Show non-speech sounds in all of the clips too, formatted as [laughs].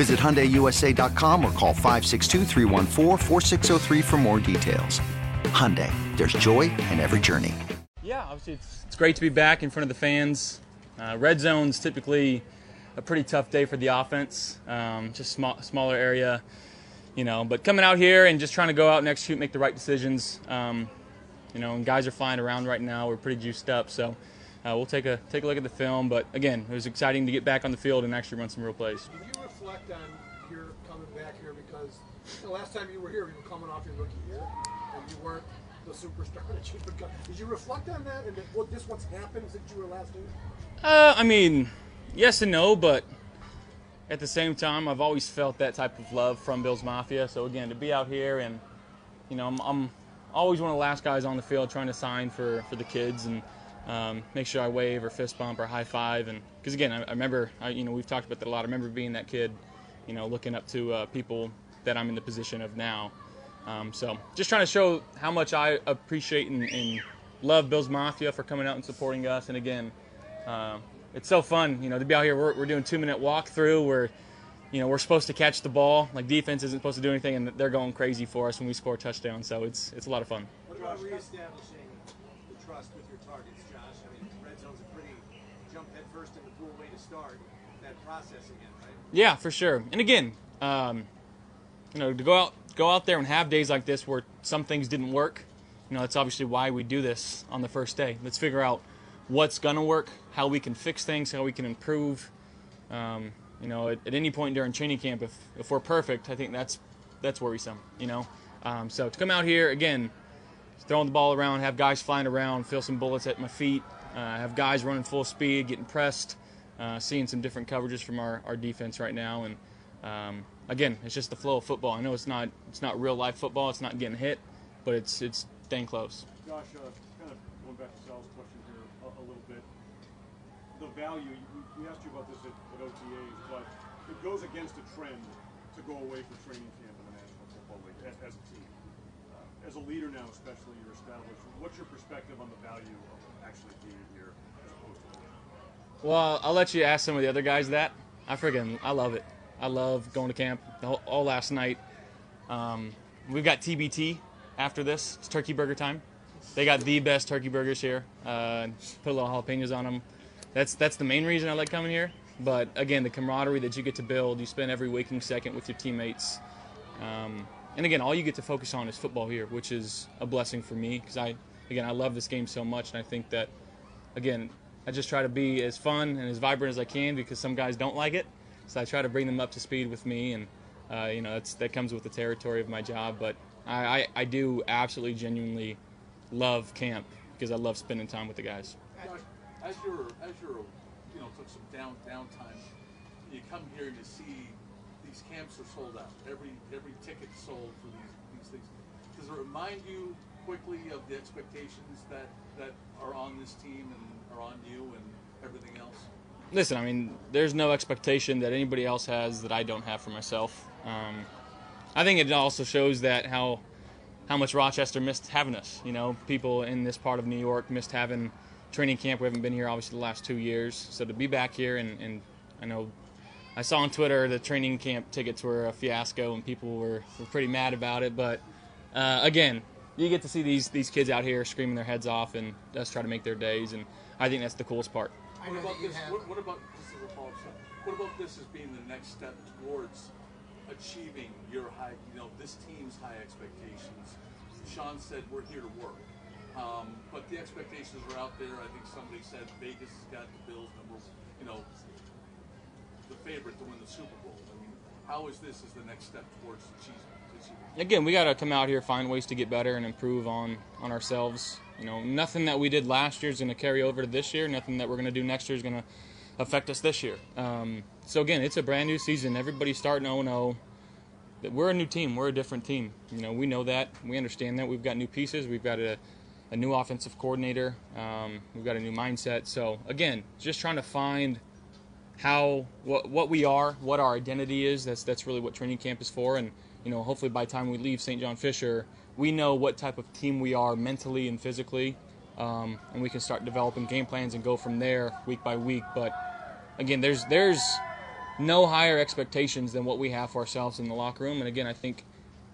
Visit HyundaiUSA.com or call 562 for more details. Hyundai, there's joy in every journey. Yeah, obviously it's, it's great to be back in front of the fans. Uh, red zone's typically a pretty tough day for the offense, um, just small, smaller area, you know. But coming out here and just trying to go out and execute, make the right decisions. Um, you know, and guys are flying around right now. We're pretty juiced up, so uh, we'll take a take a look at the film. But again, it was exciting to get back on the field and actually run some real plays reflect on your coming back here because the last time you were here, you were coming off your rookie year, and you weren't the superstar [laughs] that you've become. Did you reflect on that and well, this what's happened since you were last here? Uh, I mean, yes and no, but at the same time, I've always felt that type of love from Bills Mafia. So again, to be out here and you know, I'm, I'm always one of the last guys on the field trying to sign for for the kids and um, make sure I wave or fist bump or high five. And because again, I, I remember, I, you know, we've talked about that a lot. I remember being that kid, you know, looking up to uh, people that I'm in the position of now. Um, so just trying to show how much I appreciate and, and, love Bills Mafia for coming out and supporting us. And again, uh, it's so fun, you know, to be out here. We're, we're doing two minute walkthrough where, you know, we're supposed to catch the ball. Like defense isn't supposed to do anything, and they're going crazy for us when we score a touchdown. So it's it's a lot of fun. What about reestablishing the trust with your targets? Headfirst in the pool way to start that process again, right? Yeah, for sure. And again, um, you know, to go out go out there and have days like this where some things didn't work. You know, that's obviously why we do this on the first day. Let's figure out what's gonna work, how we can fix things, how we can improve. Um, you know, at, at, any point during training camp, if if we're perfect, I think that's that's worrisome. You know, um, so to come out here again, throwing the ball around, have guys flying around, feel some bullets at my feet, uh, have guys running full speed, getting pressed, uh, seeing some different coverages from our, our defense right now. And um, again, it's just the flow of football. I know it's not it's not real life football. It's not getting hit, but it's it's dang close. Josh, uh, kind of going back to Sal's question here a, a little bit. The value we, asked you about this at, at OTAs, but it goes against a trend to go away from training camp in the National Football League as, as a team. Uh, as a leader now, especially you're established. What's your perspective on the value of actually being here Well, I'll let you ask some of the other guys that. I friggin' I love it. I love going to camp. Whole, all last night. Um, we've got TBT after this. It's turkey burger time. They got the best turkey burgers here. Uh, put a little jalapenos on them. That's that's the main reason I like coming here. But again, the camaraderie that you get to build, you spend every waking second with your teammates. Um, and again, all you get to focus on is football here, which is a blessing for me because I again, I love this game so much, and I think that, again, I just try to be as fun and as vibrant as I can because some guys don't like it. So I try to bring them up to speed with me, and uh, you know that comes with the territory of my job. But I, I, I, do absolutely, genuinely love camp because I love spending time with the guys. As you're as you're you know took some down downtime, you come here and you see these camps are sold out. Every every ticket sold for these these things. Does it remind you quickly of the expectations that, that are on this team and are on you and everything else? Listen, I mean, there's no expectation that anybody else has that I don't have for myself. Um, I think it also shows that how how much Rochester missed having us. You know, people in this part of New York missed having training camp. We haven't been here obviously the last two years, so to be back here and, and I know I saw on Twitter the training camp tickets were a fiasco and people were, were pretty mad about it. But uh, again, you get to see these these kids out here screaming their heads off and us try to make their days, and I think that's the coolest part. What about this? What, what, about this is a follow-up What about this as being the next step towards achieving your high, you know, this team's high expectations. Sean said we're here to work, um, but the expectations are out there. I think somebody said Vegas has got the Bills number, you know, the favorite to win the Super Bowl. I mean, how is this as the next step towards achieving? Again, we got to come out here, find ways to get better and improve on on ourselves. You know, nothing that we did last year is going to carry over to this year. Nothing that we're going to do next year is going to affect us this year. Um, so again, it's a brand new season. Everybody's starting 0-0. We're a new team. We're a different team. You know, we know that. We understand that. We've got new pieces. We've got a, a new offensive coordinator. Um, we've got a new mindset. So again, just trying to find how what what we are, what our identity is. That's that's really what training camp is for. And you know, hopefully by the time we leave St. John Fisher, we know what type of team we are mentally and physically, um, and we can start developing game plans and go from there week by week. But again, there's there's no higher expectations than what we have for ourselves in the locker room. And again, I think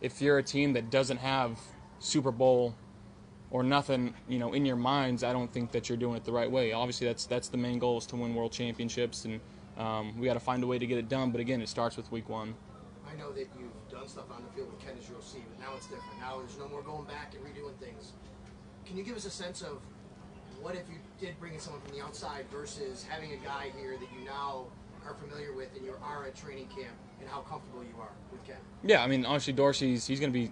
if you're a team that doesn't have Super Bowl or nothing, you know, in your minds, I don't think that you're doing it the right way. Obviously, that's that's the main goal is to win world championships, and um, we got to find a way to get it done. But again, it starts with week one. I know that you've done stuff on the field with Ken as your OC, but now it's different. Now there's no more going back and redoing things. Can you give us a sense of what if you did bring in someone from the outside versus having a guy here that you now are familiar with and you are at training camp and how comfortable you are with Ken? Yeah, I mean, honestly, Dorsey's he's gonna be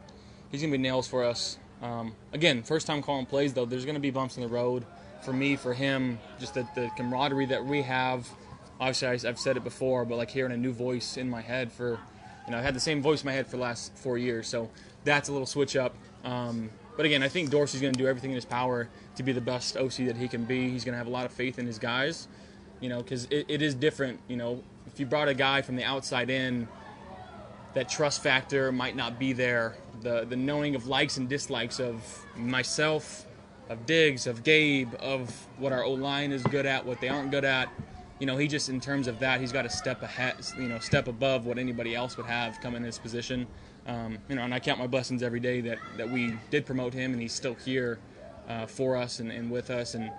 he's gonna be nails for us. Um, again, first time calling plays though, there's gonna be bumps in the road for me, for him, just the, the camaraderie that we have. Obviously, I've said it before, but like hearing a new voice in my head for, you know, I had the same voice in my head for the last four years, so that's a little switch up. Um, but again, I think Dorsey's going to do everything in his power to be the best OC that he can be. He's going to have a lot of faith in his guys, you know, because it, it is different. You know, if you brought a guy from the outside in, that trust factor might not be there. The the knowing of likes and dislikes of myself, of Diggs, of Gabe, of what our O line is good at, what they aren't good at. You know, he just in terms of that, he's got a step ahead, you know, step above what anybody else would have come in his position. Um, you know, and I count my blessings every day that, that we did promote him and he's still here uh, for us and, and with us. And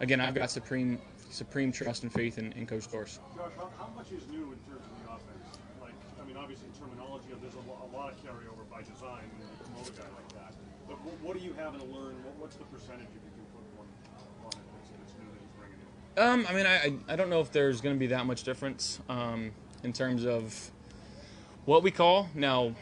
again, I've got supreme supreme trust and faith in, in Coach Dorse. Josh, how, how much is new in terms of the offense? Like, I mean, obviously terminology there's a, a lot of carryover by design when you promote a guy like that. But what, what are you having to learn? What, what's the percentage if you can put one on it that's, that's new that he's bringing in? Um, I mean, I, I don't know if there's going to be that much difference um, in terms of what we call. Now,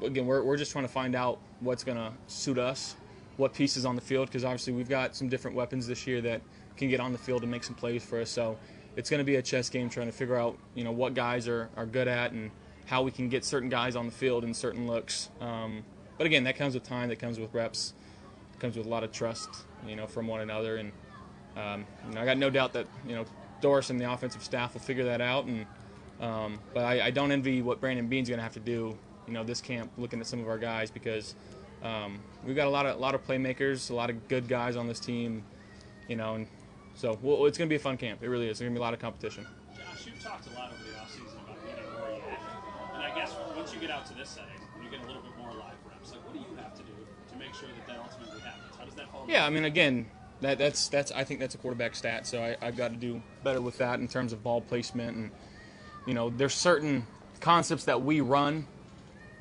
again, we're, we're just trying to find out what's going to suit us, what pieces on the field, because obviously we've got some different weapons this year that can get on the field and make some plays for us. So it's going to be a chess game trying to figure out, you know, what guys are, are good at and how we can get certain guys on the field in certain looks. Um, but again, that comes with time, that comes with reps, comes with a lot of trust, you know, from one another. And um, you know, I got no doubt that you know Dorsey and the offensive staff will figure that out. And um, but I, I don't envy what Brandon Beane's going to have to do. You know, this camp, looking at some of our guys because um, we've got a lot of a lot of playmakers, a lot of good guys on this team. You know, and so well, it's going to be a fun camp. It really is. There's going to be a lot of competition. Josh, you've talked a lot over the offseason about being more reactive. And I guess once you get out to this setting, you get a little bit more live reps, like what do you have to do to make sure that that ultimately happens? How does that fall? Yeah, I mean, again, that, that's that's I think that's a quarterback stat. So I, I've got to do better with that in terms of ball placement, and you know, there's certain concepts that we run.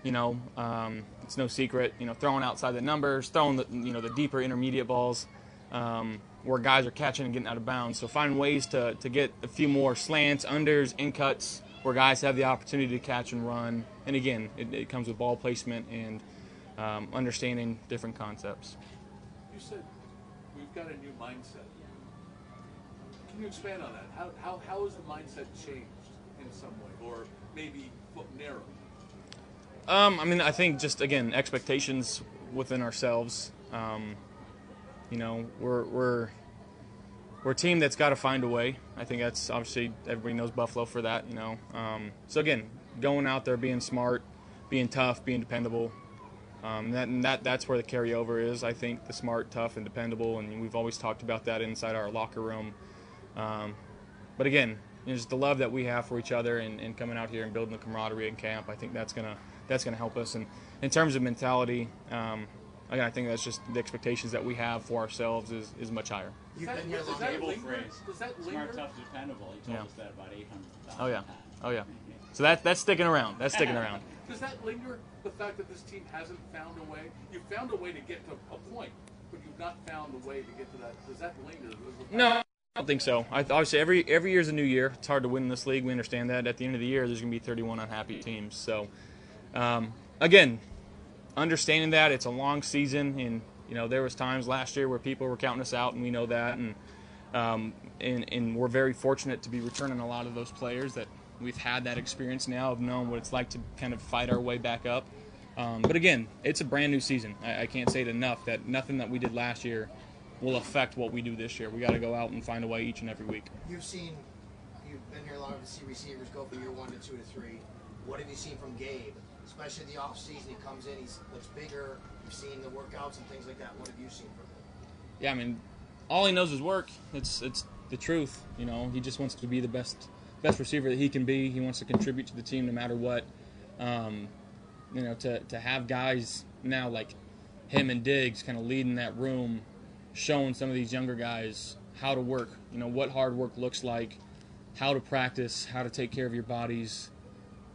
You know, um, it's no secret. You know, throwing outside the numbers, throwing the you know the deeper intermediate balls, um, where guys are catching and getting out of bounds. So find ways to to get a few more slants, unders, in cuts, where guys have the opportunity to catch and run. And again, it, it comes with ball placement and um, understanding different concepts. You said we've got a new mindset. Can you expand on that? How, how, how has the mindset changed in some way, or maybe narrowed? Um, I mean, I think just again expectations within ourselves. Um, you know, we're we're we're a team that's got to find a way. I think that's obviously everybody knows Buffalo for that. You know, um, so again, going out there, being smart, being tough, being dependable. Um, that, and that that's where the carryover is. I think the smart, tough, and dependable, and we've always talked about that inside our locker room. Um, but again, you know, just the love that we have for each other, and, and coming out here and building the camaraderie in camp. I think that's gonna that's gonna help us. And in terms of mentality, um, again, I think that's just the expectations that we have for ourselves is, is much higher. You've Does that- been does that Table linger? phrase. Does that Smart, tough, dependable. He told Yeah. us that about 800,000 Oh yeah, times. oh yeah. So that that's sticking around. That's sticking around. [laughs] Does that linger? The fact that this team hasn't found a way. You found a way to get to a point, but you've not found a way to get to that. Does that linger? No, I don't think so. I, obviously, every every year is a new year. It's hard to win in this league. We understand that. At the end of the year, there's going to be 31 unhappy teams. So, um, again, understanding that it's a long season, and you know there was times last year where people were counting us out, and we know that, and um, and, and we're very fortunate to be returning a lot of those players that we've had that experience now of knowing what it's like to kind of fight our way back up. Um, but again, it's a brand new season. I, I can't say it enough that nothing that we did last year will affect what we do this year. We got to go out and find a way each and every week. You've seen, you've been here long enough to see receivers go from year one to two to three. What have you seen from Gabe? Especially the off season, he comes in, he looks bigger. You've seen the workouts and things like that. What have you seen from him? Yeah, I mean, all he knows is work. It's it's the truth. You know, he just wants to be the best best receiver that he can be. He wants to contribute to the team no matter what. Um, you know, to to have guys now like him and Diggs kind of leading that room, showing some of these younger guys how to work. You know, what hard work looks like, how to practice, how to take care of your bodies.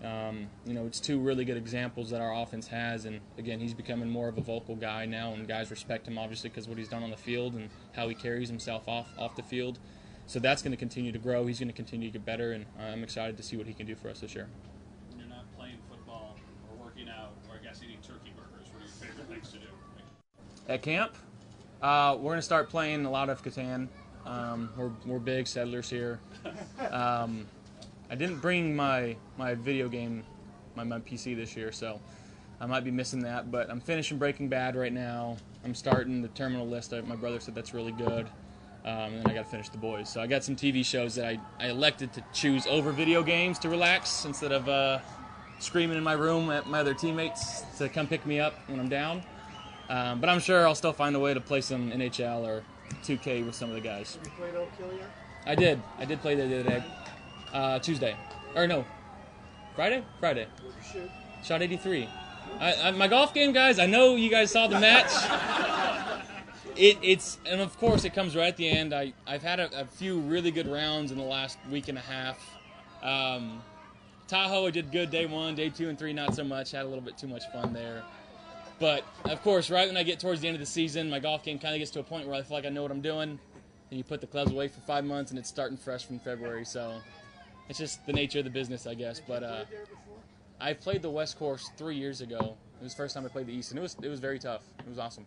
Um, you know, it's two really good examples that our offense has, and again, he's becoming more of a vocal guy now, and guys respect him obviously because what he's done on the field and how he carries himself off off the field. So that's going to continue to grow. He's going to continue to get better, and I'm excited to see what he can do for us this year. When you're not playing football or working out, or I guess eating turkey burgers, what are your favorite things to do? At camp, uh, we're going to start playing a lot of Catan. Um, we're, we're big settlers here. [laughs] Um, I didn't bring my, my video game, my, my PC this year, so I might be missing that. But I'm finishing Breaking Bad right now. I'm starting the Terminal List. My brother said that's really good. Um, and then I got to finish The Boys. So I got some TV shows that I, I elected to choose over video games to relax instead of uh, screaming in my room at my other teammates to come pick me up when I'm down. Um, but I'm sure I'll still find a way to play some NHL or 2K with some of the guys. Have you played Oak Hill yet? I did. I did play the other day. Uh, Tuesday. Or no. Friday? Friday. Where'd you shoot? Shot 83. I, I, my golf game, guys, I know you guys saw the match. [laughs] It, it's and of course it comes right at the end. I I've had a, a few really good rounds in the last week and a half. Um, Tahoe I did good day one, day two and three not so much. Had a little bit too much fun there. But of course, right when I get towards the end of the season, my golf game kind of gets to a point where I feel like I know what I'm doing. And you put the clubs away for five months, and it's starting fresh from February. So it's just the nature of the business, I guess. But uh, I played the West Course three years ago. It was the first time I played the East, and it was it was very tough. It was awesome.